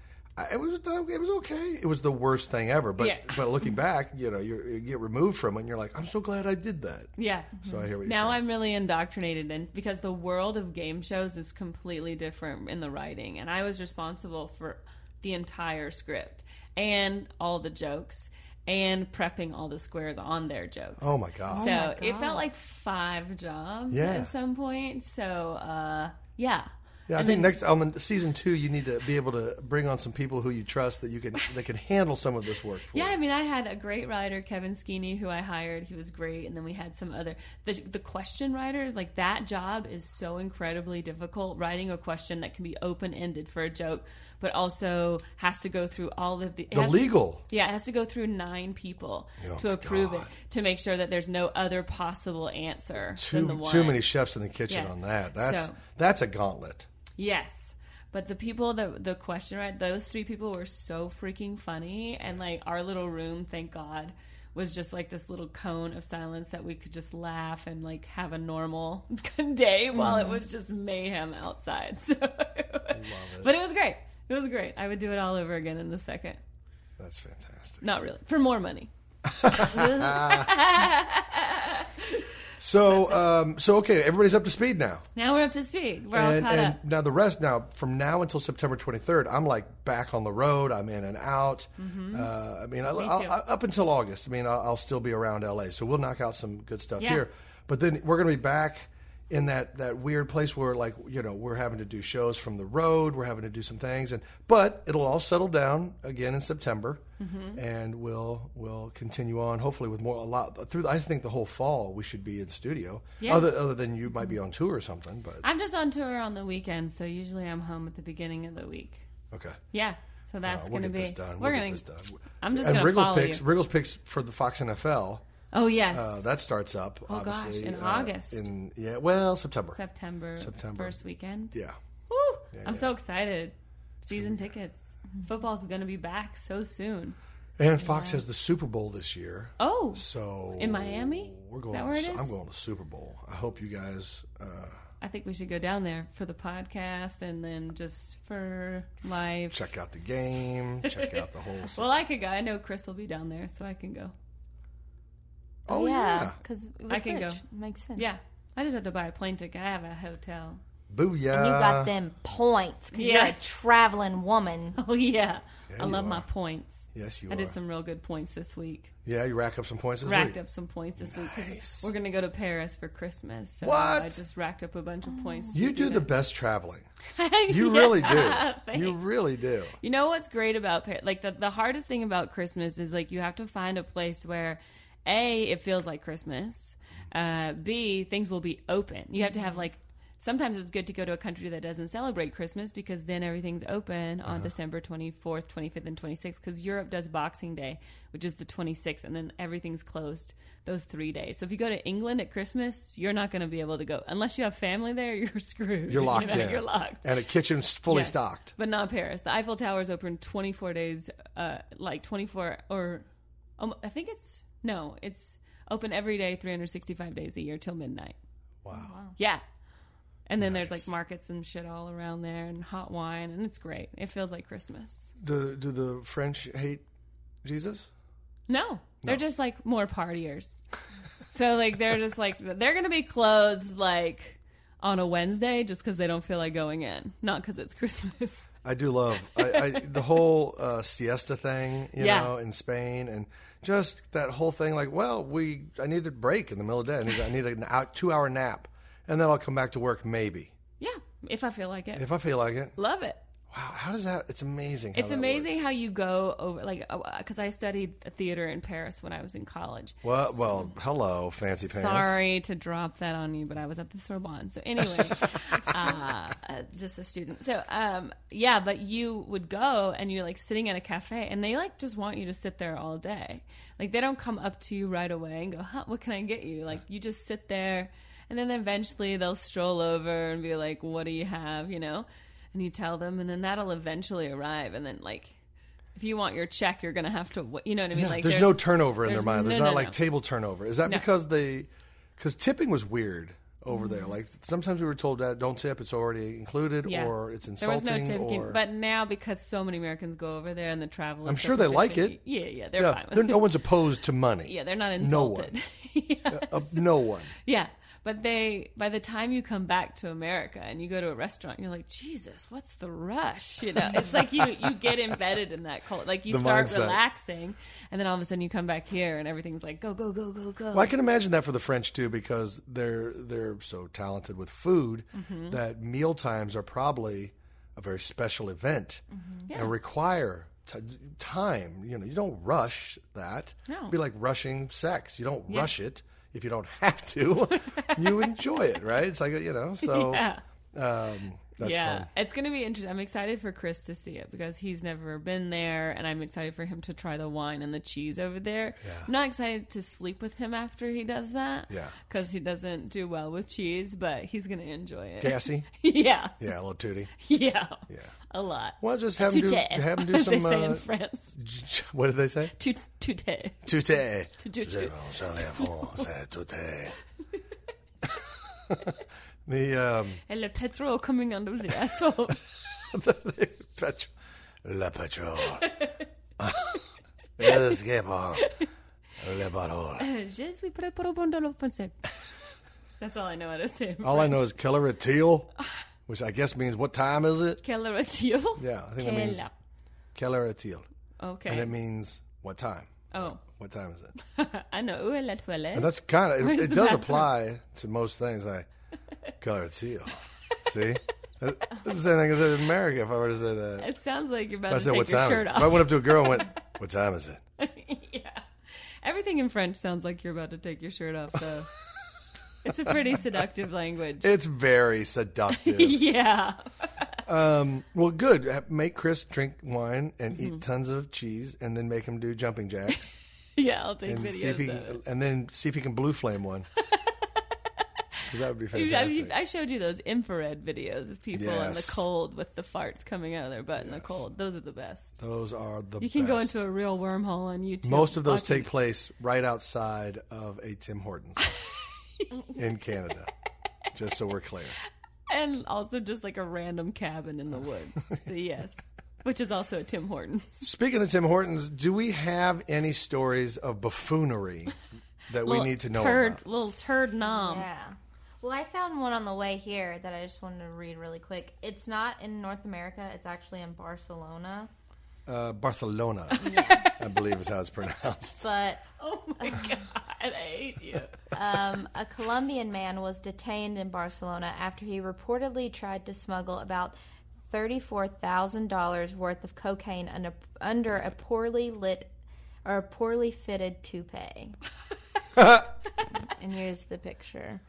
it was it was okay. It was the worst thing ever. But Yeah. but looking back, you know, you you get removed from it, and you're like, I'm so glad I did that. Yeah. So I hear what you're Now saying. I'm really indoctrinated in because the world of game shows is completely different in the writing, and I was responsible for the entire script and all the jokes and prepping all the squares on their jokes. Oh my god. so my it felt like five jobs Yeah. at some point. So uh, yeah. Yeah, I And think then- next on the season two, you need to be able to bring on some people who you trust that you can that can handle some of this work. For Yeah, you. I mean, I had a great writer, Kevin Skeeney, who I hired. He was great, and then we had some other the the question writers. Like that job is so incredibly difficult. Writing a question that can be open ended for a joke, but also has to go through all of the the legal. Yeah, it has to go through nine people Oh to approve God. it to make sure that there's no other possible answer than the Too one. too many chefs in the kitchen Yeah. on that. That's So- that's a gauntlet. Yes. But the people that the question right, those three people were so freaking funny and like our little room, thank God, was just like this little cone of silence that we could just laugh and like have a normal day while it mm-hmm. was just mayhem outside. So But it was great. It was great. I would do it all over again in a second. That's fantastic. Not really. For more money. So um, so okay, everybody's up to speed now. Now we're up to speed. We're all and, caught and up. now the rest now from now until September 23rd, I'm like back on the road. I'm in and out. Uh, I mean, I, Mm-hmm. Me. I, up until August. I mean, I'll, I'll still be around LA, so we'll knock out some good stuff Yeah. here. But then we're going to be back in that that weird place where like you know we're having to do shows from the road. We're having to do some things, and but it'll all settle down again in September, Mm-hmm. and we'll we'll continue on. Hopefully with more a lot through. I think the whole fall we should be in studio. Yeah. Other other than you might be on tour or something, but I'm just on tour on the weekend, so usually I'm home at the beginning of the week. okay. Yeah. So that's Uh, we'll going to get be this done. We're We'll this done. I'm just and going to Riggle's follow picks. you. Riggle's picks for the Fox NFL. Oh yes, Uh, that starts up. Oh, gosh, obviously, in uh, August. In yeah, well, September. September, September. first weekend. Yeah, Woo! I'm yeah. so excited. Season tickets. Football's going to be back so soon. and Fox has the Super Bowl this year. Oh, So In Miami? we're Is going. that to, where it I'm going to Super Bowl. I hope you guys. Uh, I think we should go down there for the podcast and then just for live. check out the game. check out the whole. Well, I could go. I know Chris will be down there, so I can go. Oh yeah, because I can go. Makes sense. Yeah, I just have to buy a plane ticket. I have a hotel. booyah! And you got them points because you're a traveling woman. Oh yeah, Yeah, I love are. my points. Yes, you I are. did some real good points this week. yeah, you rack up some points this racked week. up some points this week 'cause Nice. we're going to go to Paris for Christmas. So What? I just racked up a bunch of points. to You do the best traveling. You You really do. Thanks. You really do. You know what's great about Paris? Like the the hardest thing about Christmas is like you have to find a place where a it feels like Christmas. Uh, B things will be open. You have to have like. Sometimes it's good to go to a country that doesn't celebrate Christmas because then everything's open on December 24th, 25th, and 26th. Because Europe does Boxing Day, which is the 26th, and then everything's closed those three days. So if you go to England at Christmas, you're not going to be able to go unless you have family there. You're screwed. You're You locked know, in. You're locked And a kitchen's fully Yes. stocked. but not Paris. The Eiffel Tower is open 24 days, uh, like 24 or um, I think it's no, it's open every day, 365 days a year till midnight. Wow. Yeah, and then there's like markets and shit all around there and hot wine, and it's great. It feels like Christmas. Do do the French hate Jesus? No, they're just like more partiers. so like they're just like they're gonna be closed like on a Wednesday just because they don't feel like going in, not because it's Christmas. I do love I, I, the whole uh, siesta thing, you Yeah. know, in Spain, and just that whole thing. Like, well, we I need a break in the middle of the day. I need, I need an out, two hour nap, and then I'll come back to work maybe yeah, if I feel like it, if I feel like it. love it. Wow, how does that? It's amazing. How It's amazing works. how you go over like because I studied theater in Paris when I was in college. Well, well, hello, fancy pants. Sorry to drop that on you, but I was at the Sorbonne. So anyway, uh, uh, just a student. So um, yeah, but you would go and you're like sitting at a cafe, and they like just want you to sit there all day. Like they don't come up to you right away and go, "Huh, what can I get you?" Like you just sit there, and then eventually they'll stroll over and be like, "What do you have?" You know, and you tell them, and then that'll eventually arrive, and then like. If you want your check, you're gonna have to, you know what I mean? Yeah, like, there's, no turnover in their mind. There's no- not no, like no. table turnover. Is that because they? Because tipping was weird over Mm-hmm. there. Like sometimes we were told that don't tip; it's already included, or it's There was insulting. no tipping, or but now because so many Americans go over there and the travel, I'm sure they like it. Yeah, yeah, they're yeah, fine with there- it. no one's opposed to money. yeah, they're not No one. insulted. yeah. Uh, no one. yeah, but they by the time you come back to America and you go to a restaurant, you're like, Jesus, what's the rush? You know, it's like you you get embedded in that culture. Like you The start mindset. relaxing, and then all of a sudden you come back here and everything's like go go go go go. Well, I can imagine that for the French too, because they're they're so talented with food Mm-hmm. that meal times are probably a very special event and require t- time. You know, you don't rush that. No. It'd be like rushing sex. You don't rush it if you don't have to. you enjoy it, right? It's like you know. So yeah. um, that's yeah, fun. it's going to be interesting. I'm excited for Chris to see it because he's never been there, and I'm excited for him to try the wine and the cheese over there. Yeah. I'm not excited to sleep with him after he does that. Yeah. because he doesn't do well with cheese, but he's going to enjoy it. Gassy. yeah, Yeah, a little tooty. yeah, Yeah. a lot. Well, just have him do have him do as they some. say in Uh, France. what did they say? Tute, tute. Tute. Tute. The um, le petrol coming out of the asshole. Petro- La Petrol. El skipper. Le bottle. Je suis prêt pour répondre au français. That's all I know how to say. All I know is Keller at Teal, which I guess means what time is it? Quelle heure est-il? Yeah, I think it means. Keller at Teal. Okay. And it means what time? oh. What time is it? I know. Où est la toilette? And that's kind of, it, it does apply to most things. Like At Teal. See? That's the same thing as in America if I were to say that. It sounds like you're about If I to said, take what your time is shirt it? off. If I went up to a girl and went, what time is it? yeah. Everything in French sounds like you're about to take your shirt off, though. it's a pretty seductive language. It's very seductive. yeah. Um, well, good. Make Chris drink wine and Mm-hmm. eat tons of cheese, and then make him do jumping jacks, Yeah, I'll take and see if videos he of can, it. and then see if he can blue flame one. Because that would be You- I, fantastic. I showed you those infrared videos of people in the cold with the farts coming out of their butt in the cold. Those are the best. Those are the best. You can go into a real wormhole on YouTube. Most of those watching- take place right outside of a Tim Hortons in Canada. Just so we're clear. and also just like a random cabin in the woods. But yes, which is also a Tim Hortons. Speaking of Tim Hortons, do we have any stories of buffoonery that we need to know turd, about? Little turd nom. Yeah. Well, I found one on the way here that I just wanted to read really quick. It's not in North America. It's actually in Barcelona. Uh, Barcelona, I believe is how it's pronounced. But Oh my god, I hate you. um, a Colombian man was detained in Barcelona after he reportedly tried to smuggle about thirty-four thousand dollars worth of cocaine under, under a poorly lit or a poorly fitted toupee. and here's the picture.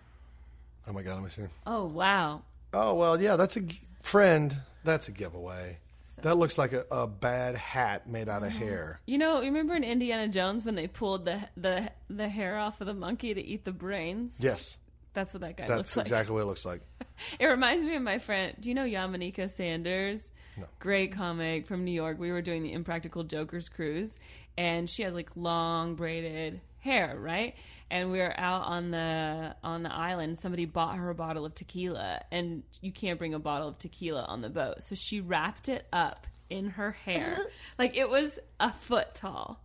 Oh my god, let me see. Oh wow. Oh well, yeah, that's a g- friend. That's a giveaway. That looks like a, a bad hat made out of hair. You know, remember in Indiana Jones when they pulled the the the hair off of the monkey to eat the brains? Yes, That's what that guy that's looks like. exactly what it looks like. It reminds me of my friend. Do you know Yamaneika Saunders? No. Great comic from New York. We were doing the Impractical Jokers cruise, and she has like long braided hair, right? And we were out on the on the island. Somebody bought her a bottle of tequila, and you can't bring a bottle of tequila on the boat, so she wrapped it up in her hair. like it was a foot tall.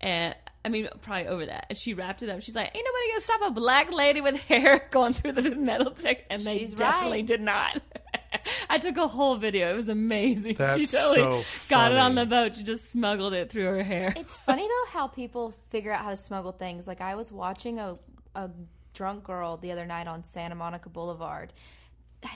And I mean, probably over that. And she wrapped it up. She's like, "Ain't nobody gonna stop a black lady with hair going through the metal detector." And they She's definitely right. did not. I took a whole video. It was amazing. she totally so got it on the boat. She just smuggled it through her hair. It's funny though how people figure out how to smuggle things. Like I was watching a a drunk girl the other night on Santa Monica Boulevard.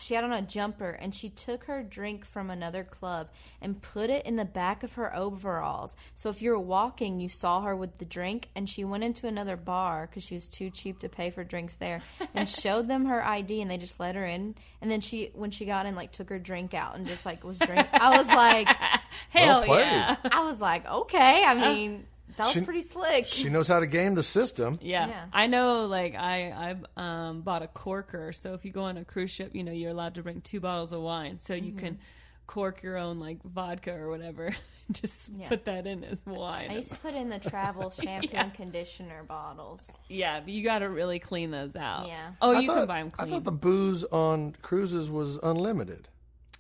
She had on a jumper and she took her drink from another club and put it in the back of her overalls. So if you were walking, you saw her with the drink and she went into another bar because she was too cheap to pay for drinks there and showed them her ID and they just let her in. And then she, when she got in, like took her drink out and just like was drink. I was like, Hell played. yeah. I was like, okay. I mean, uh, that was She- pretty slick. She knows how to game the system. Yeah. Yeah. I know like I I um bought a corker. So if you go on a cruise ship, you know, you're allowed to bring two bottles of wine. So you can cork your own like vodka or whatever. Just Yeah. put that in as wine. I used to put in the travel shampoo Yeah. and conditioner bottles. yeah, but you got to really clean those out. Yeah. Oh, I you thought, can buy them I thought the booze on cruises was unlimited.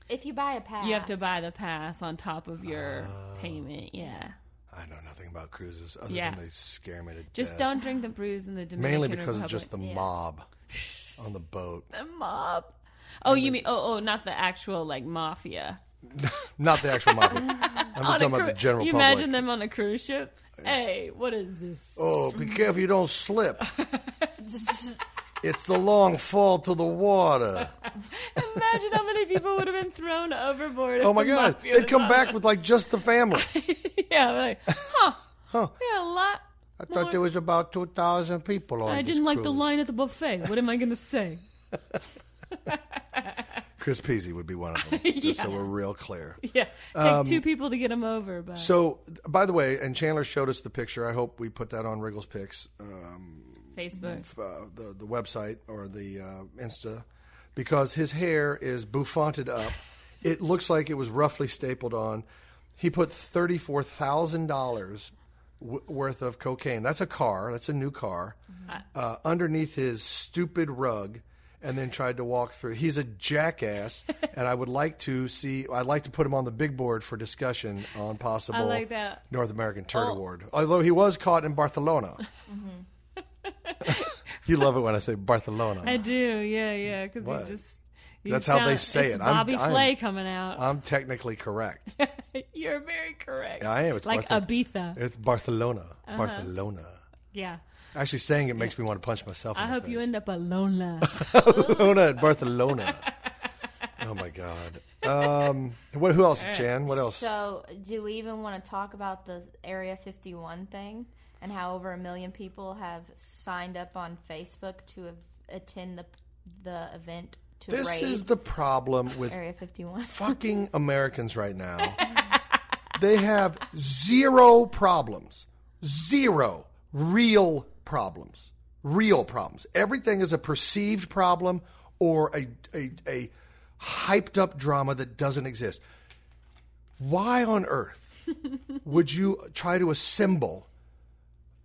If you buy a pass, you have to buy the pass on top of your Oh. payment. Yeah. I know nothing about cruises other Yeah. than they scare me to Just death. Just don't drink the brews in the Dominican Mainly because Republic. of just the Yeah. mob on the boat. the mob. Oh, you mean oh oh not the actual like mafia. Not the actual mob. I'm talking a about the general you public. imagine them on a cruise ship? Hey, what is this? Oh, be careful you don't slip. It's a long fall to the water. Imagine how many people would have been thrown overboard. Oh my God. They'd come back with like just the family. yeah, like, huh? Huh. Yeah, a lot. I thought there was about 2,000 people on I didn't like the line at the buffet. What am I going to say? Chris Peasy would be one of them, just so we're real clear. Yeah, take two people to get him over. But Um, So, by the way, and Chandler showed us the picture. I hope we put that on Riggle's Picks, um, Facebook. uh, the the website or the uh, Insta, because his hair is bouffanted up. It looks like it was roughly stapled on. He put thirty four thousand dollars worth of cocaine. That's a car. That's a new car. Uh, underneath his stupid rug. And then tried to walk through. He's a jackass, and I would like to see. I'd like to put him on the big board for discussion on possible like. North American Turd Oh. Award. Although he was caught in Barcelona. you love it when I say Barcelona. I do, yeah, yeah, because What? just. you That's how they say it's it. I'm- Bobby I'm- Flay coming out. I'm technically correct. You're very correct. I am. It's like Barthel- Ibiza. It's Barcelona. Uh-huh. Barcelona. Yeah. Actually, saying it makes me want to punch myself. In I the hope you end up alone. Barcelona at Barcelona. oh my God. Um, what? Who else? Chan. What else? So, do we even want to talk about the Area 51 thing and how over a million people have signed up on Facebook to attend the the event to This raid is the problem with Area 51? fucking Americans right now. They have zero problems. Zero real problems. Real problems. Everything is a perceived problem or a, a, a hyped up drama that doesn't exist. Why on earth would you try to assemble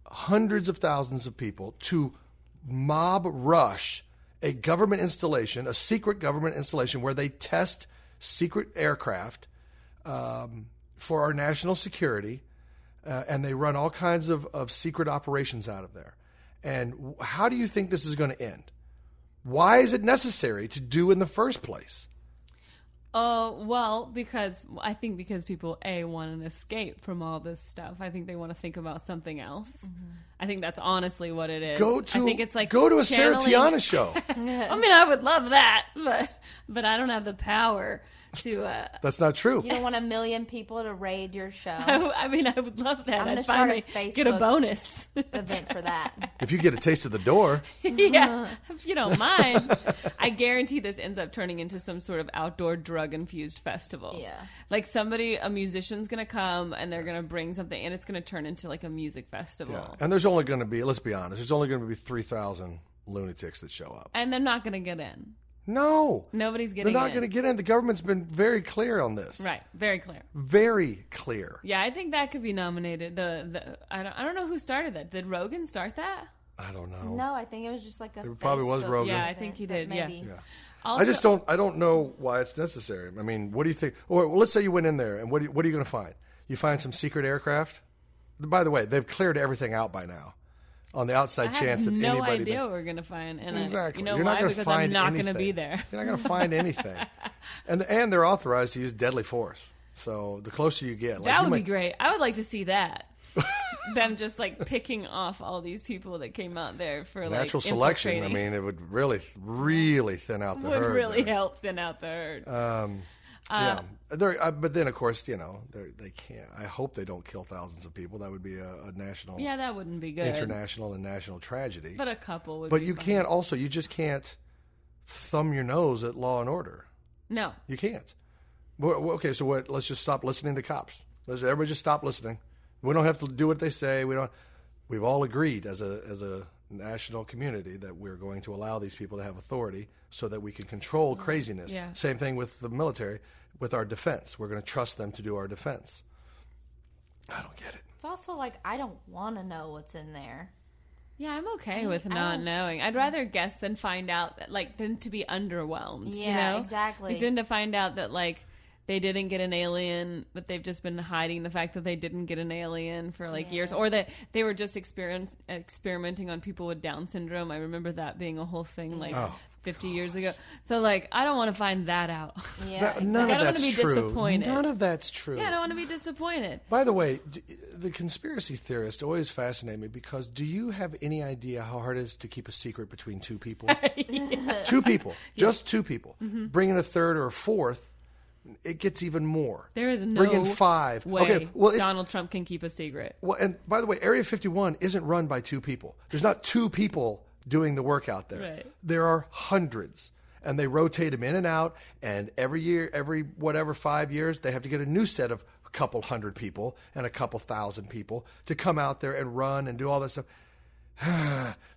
hundreds of thousands of people to mob rush a government installation, a secret government installation where they test secret aircraft um, for our national security, uh, and they run all kinds of, of secret operations out of there. And how do you think this is going to end? Why is it necessary to do in the first place? Oh well, because I think because people a want an escape from all this stuff. I think they want to think about something else. Mm-hmm. I think that's honestly what it is. Go to I to think it's like go to a Sarah Tiana show. I mean, I would love that, but but I don't have the power to. Uh, That's not true. You don't want a million people to raid your show I, mean, I would love that. I'm gonna I'd start a finally get a bonus. event for that. If you get a taste of the door, yeah, if you don't mind. I guarantee this ends up turning into some sort of outdoor drug infused festival. Yeah. Like somebody, a musician's going to come and they're going to bring something and it's going to turn into like a music festival. yeah. and there's only going to be, let's be honest, there's only going to be 3,000 lunatics that show up. And they're not going to get in. No. Nobody's getting in. They're not going to get in. The government's been very clear on this. Right. Very clear. Very clear. Yeah, I think that could be nominated. The, the I don't I don't know who started that. Did Rogan start that? I don't know. No, I think it was just like a. It probably was Rogan. Yeah, I event, think he but did, yeah. Maybe. Yeah. Also- I just don't. I don't know why it's necessary. I mean, what do you think? Or well, let's say you went in there, and what? Do you, what are you going to find? You find some secret aircraft. By the way, they've cleared everything out by now. On the outside I chance have that no anybody idea may- what we're gonna find, and I- Exactly. you know You're why? not going to because find I'm not gonna be there. You're not going to find anything. and and they're authorized to use deadly force. So the closer you get, like that you would might, be great. I would like to see that. Them just like picking off all these people that came out there for like natural selection. I mean, it would really, really thin out the would herd. Would really there. help thin out the herd. Um, yeah, They're- uh, but then of course, you know, they're- can't. I hope they don't kill thousands of people. That would be a, a national, yeah, that wouldn't be good. international, and national tragedy. But a couple would. But you can't. Also, you just can't thumb your nose at law and order. No, You can't. Okay, so what? Let's just stop listening to cops. Let's everybody just stop listening. We don't have to do what they say. We don't. We've all agreed as a as a national community that we're going to allow these people to have authority so that we can control mm-hmm. craziness. Yeah. Same thing with the military, with our defense. We're going to trust them to do our defense. I don't get it. It's also like I don't want to know what's in there. yeah, I'm okay with I not don't- knowing. I'd rather guess than find out. That, like than to be underwhelmed. you Yeah, know? exactly. Like, than to find out that like. They didn't get an alien, but they've just been hiding the fact that they didn't get an alien for like years, or that they were just experience, experimenting on people with Down syndrome. I remember that being a whole thing like Oh, 50 years ago. So like, I don't want to find that out. Yeah, That- none I of don't wanna that's be true. disappointed. None of that's true. yeah, I don't want to be disappointed. By the way, d- the conspiracy theorists always fascinate me because do you have any idea how hard it is to keep a secret between two people? Two people, just two people. Mm-hmm. Bring in a third or a fourth, it gets even more. There is no Bring in five. way Okay, well, it- Donald Trump can keep a secret. Well, and by the way, Area 51 isn't run by two people. There's not two people doing the work out there. Right. There are hundreds, and they rotate them in and out. And every year, every whatever five years, they have to get a new set of a couple hundred people and a couple thousand people to come out there and run and do all that stuff.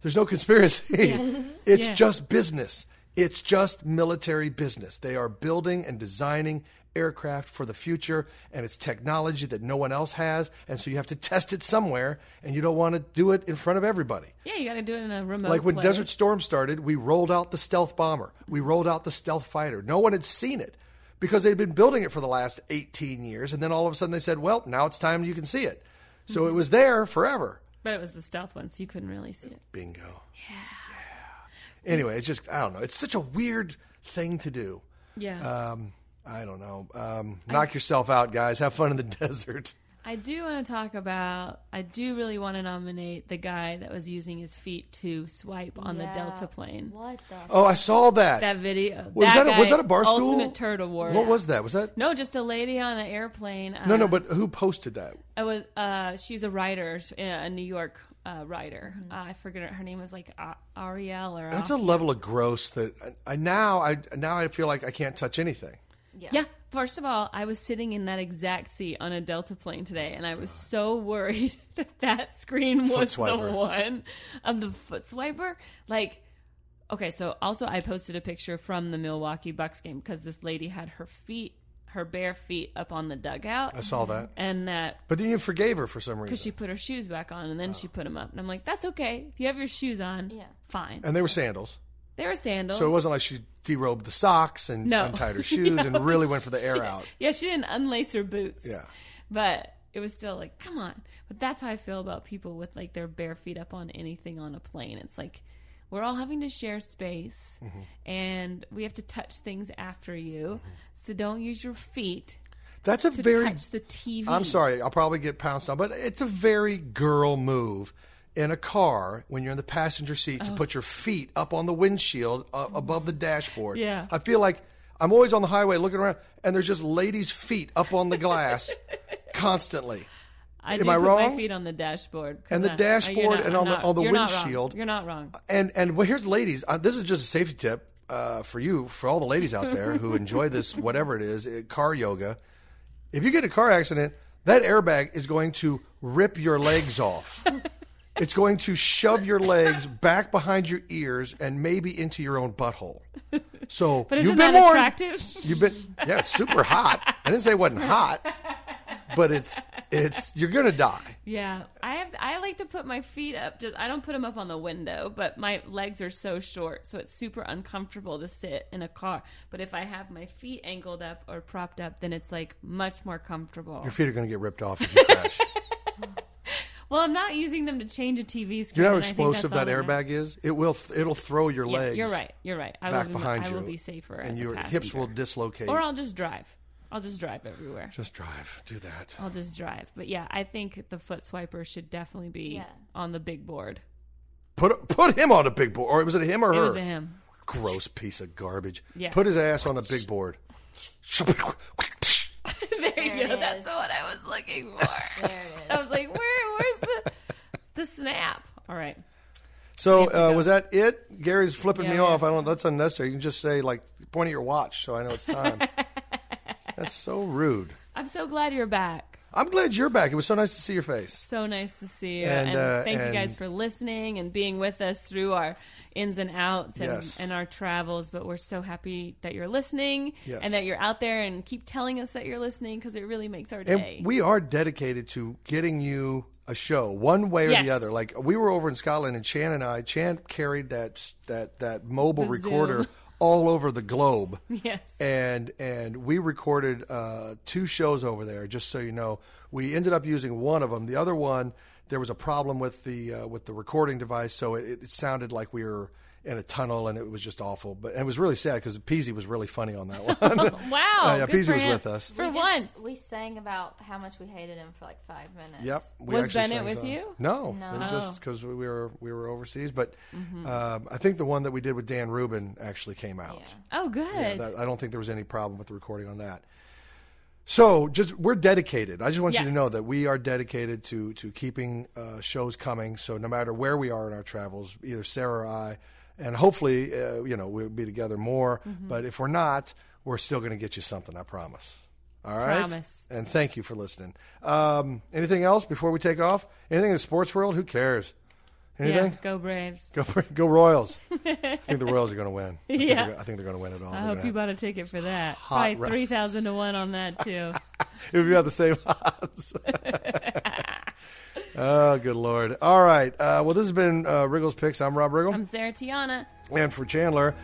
There's no conspiracy. it's Yeah. just business. It's just military business. They are building and designing aircraft for the future, and it's technology that no one else has. And so you have to test it somewhere, and you don't want to do it in front of everybody. Yeah, you got to do it in a remote. Like when place. Desert Storm started, we rolled out the stealth bomber. We rolled out the stealth fighter. No one had seen it because they'd been building it for the last 18 years. And then all of a sudden they said, well, now it's time you can see it. So it was there forever. but it was the stealth one, so you couldn't really see it. Bingo. Yeah. Anyway, it's just, I don't know. It's such a weird thing to do. Yeah, Um, I don't know. Um, knock yourself out, guys. Have fun in the desert. I do want to talk about. I do really want to nominate the guy that was using his feet to swipe on Yeah. the Delta plane. What the? Oh, I saw that. That video. was that that, a, was that a bar stool? Ultimate turd award. What was that? Was that? No, just a lady on an airplane. Uh, No, no, but who posted that? It was. Uh, she's a writer, a New York uh, writer. Uh, I forget her, her name was like uh, Ariel or. That's a level of gross that I, I now I now I feel like I can't touch anything. Yeah. Yeah. First of all, I was sitting in that exact seat on a Delta plane today, and I was so worried that that screen was the swiper. one of the foot swiper. Like, okay, so also I posted a picture from the Milwaukee Bucks game because this lady had her feet, her bare feet, up on the dugout, I saw that, and that but then you forgave her for some reason, because she put her shoes back on, and then she oh. put them up, and I'm like, that's okay if you have your shoes on, Yeah. fine. and they were sandals. They were sandals. So it wasn't like she derobed the socks and No. untied her shoes and really went for the air out. Yeah, she didn't unlace her boots. Yeah. But it was still like, come on. But that's how I feel about people with like their bare feet up on anything on a plane. It's like we're all having to share space Mm-hmm. and we have to touch things after you. So don't use your feet That's a to very. touch the TV. I'm sorry, I'll probably get pounced on, but it's a very girl move in a car when you're in the passenger seat Oh. to put your feet up on the windshield uh, above the dashboard. Yeah. I feel like I'm always on the highway looking around, and there's just ladies' feet up on the glass constantly. I am do I put wrong? my feet on the dashboard. And the I- dashboard not- and on the- on the you're not windshield. You're not wrong. And and well, here's ladies. Uh, this is just a safety tip uh, for you, for all the ladies out there who enjoy this, whatever it is, uh, car yoga. If you get a car accident, that airbag is going to rip your legs off. it's going to shove your legs back behind your ears and maybe into your own butthole. So But you've been that warned. attractive? You've been yeah, it's super hot. I didn't say it wasn't hot. but it's it's you're gonna die. Yeah, I have. I like to put my feet up. Just I don't put them up on the window, but my legs are so short, so it's super uncomfortable to sit in a car. But if I have my feet angled up or propped up, then it's like much more comfortable. Your feet are gonna get ripped off if you crash. Well, I'm not using them to change a TV screen. Do you know how and I think explosive that's that all airbag is? It will it'll throw your Yeah, legs. you're right. You're right. I back will be, behind I you, will be safer, and as a your hips will dislocate. Or I'll just drive. I'll just drive everywhere. Just drive. Do that. I'll just drive. But yeah, I think the foot swiper should definitely be Yeah. on the big board. Put put him on a big board, or was it him or her? It was a him. Gross piece of garbage. Yeah. Put his ass on a big board. there you go. it That's is. what I was looking for. There it is. I was like, where? Where's the the snap? All right. So We have to uh, was that it? Gary's flipping Yeah, me we off. I don't. That's unnecessary. You can just say like point at your watch so I know it's time. that's so rude. I'm so glad you're back. I'm glad you're back. It was so nice to see your face. So nice to see you. And, And, uh, thank and- you guys for listening and being with us through our ins and outs and, Yes. and our travels. But we're so happy that you're listening Yes. and that you're out there and keep telling us that you're listening because it really makes our day. And we are dedicated to getting you a show, one way or Yes. the other. Like we were over in Scotland, and Chan and I, Chan carried that that that mobile The recorder. all over the globe. yes. and and we recorded uh, two shows over there. Just so you know, we ended up using one of them. The other one, there was a problem with the uh, with the recording device, so it, it sounded like we were in a tunnel, and it was just awful. But and it was really sad because Peasy was really funny on that one. wow. Uh, yeah, Peasy was with us. For we just- we sang about how much we hated him for like five minutes. Yep. We Was Bennett with songs. you? No, No. it was Oh. just because we were we were overseas. But Mm-hmm. um, I think the one that we did with Dan Rubin actually came out. Yeah. Oh, good. Yeah, that, I don't think there was any problem with the recording on that. So, just we're dedicated. I just want you to know that we are dedicated to to keeping uh, shows coming. So, no matter where we are in our travels, either Sarah or I, and hopefully, uh, you know, we'll be together more. Mm-hmm. But if we're not, we're still going to get you something. I promise. All right. Promise. And thank you for listening. Um, anything else before we take off? Anything in the sports world? Who cares? Anything? Yeah, go Braves. Go go Royals. I think the Royals are going to win. I think Yeah. they're gonna- I think they're going to win it all. I They're hope you bought a ticket for that. Probably ra- 3,000 to 1 on that, too. if you have the same odds. oh, good lord! All right. Uh, well, this has been uh, Riggle's Picks. I'm Rob Riggle, I'm Sarah Tiana. and for Chandler,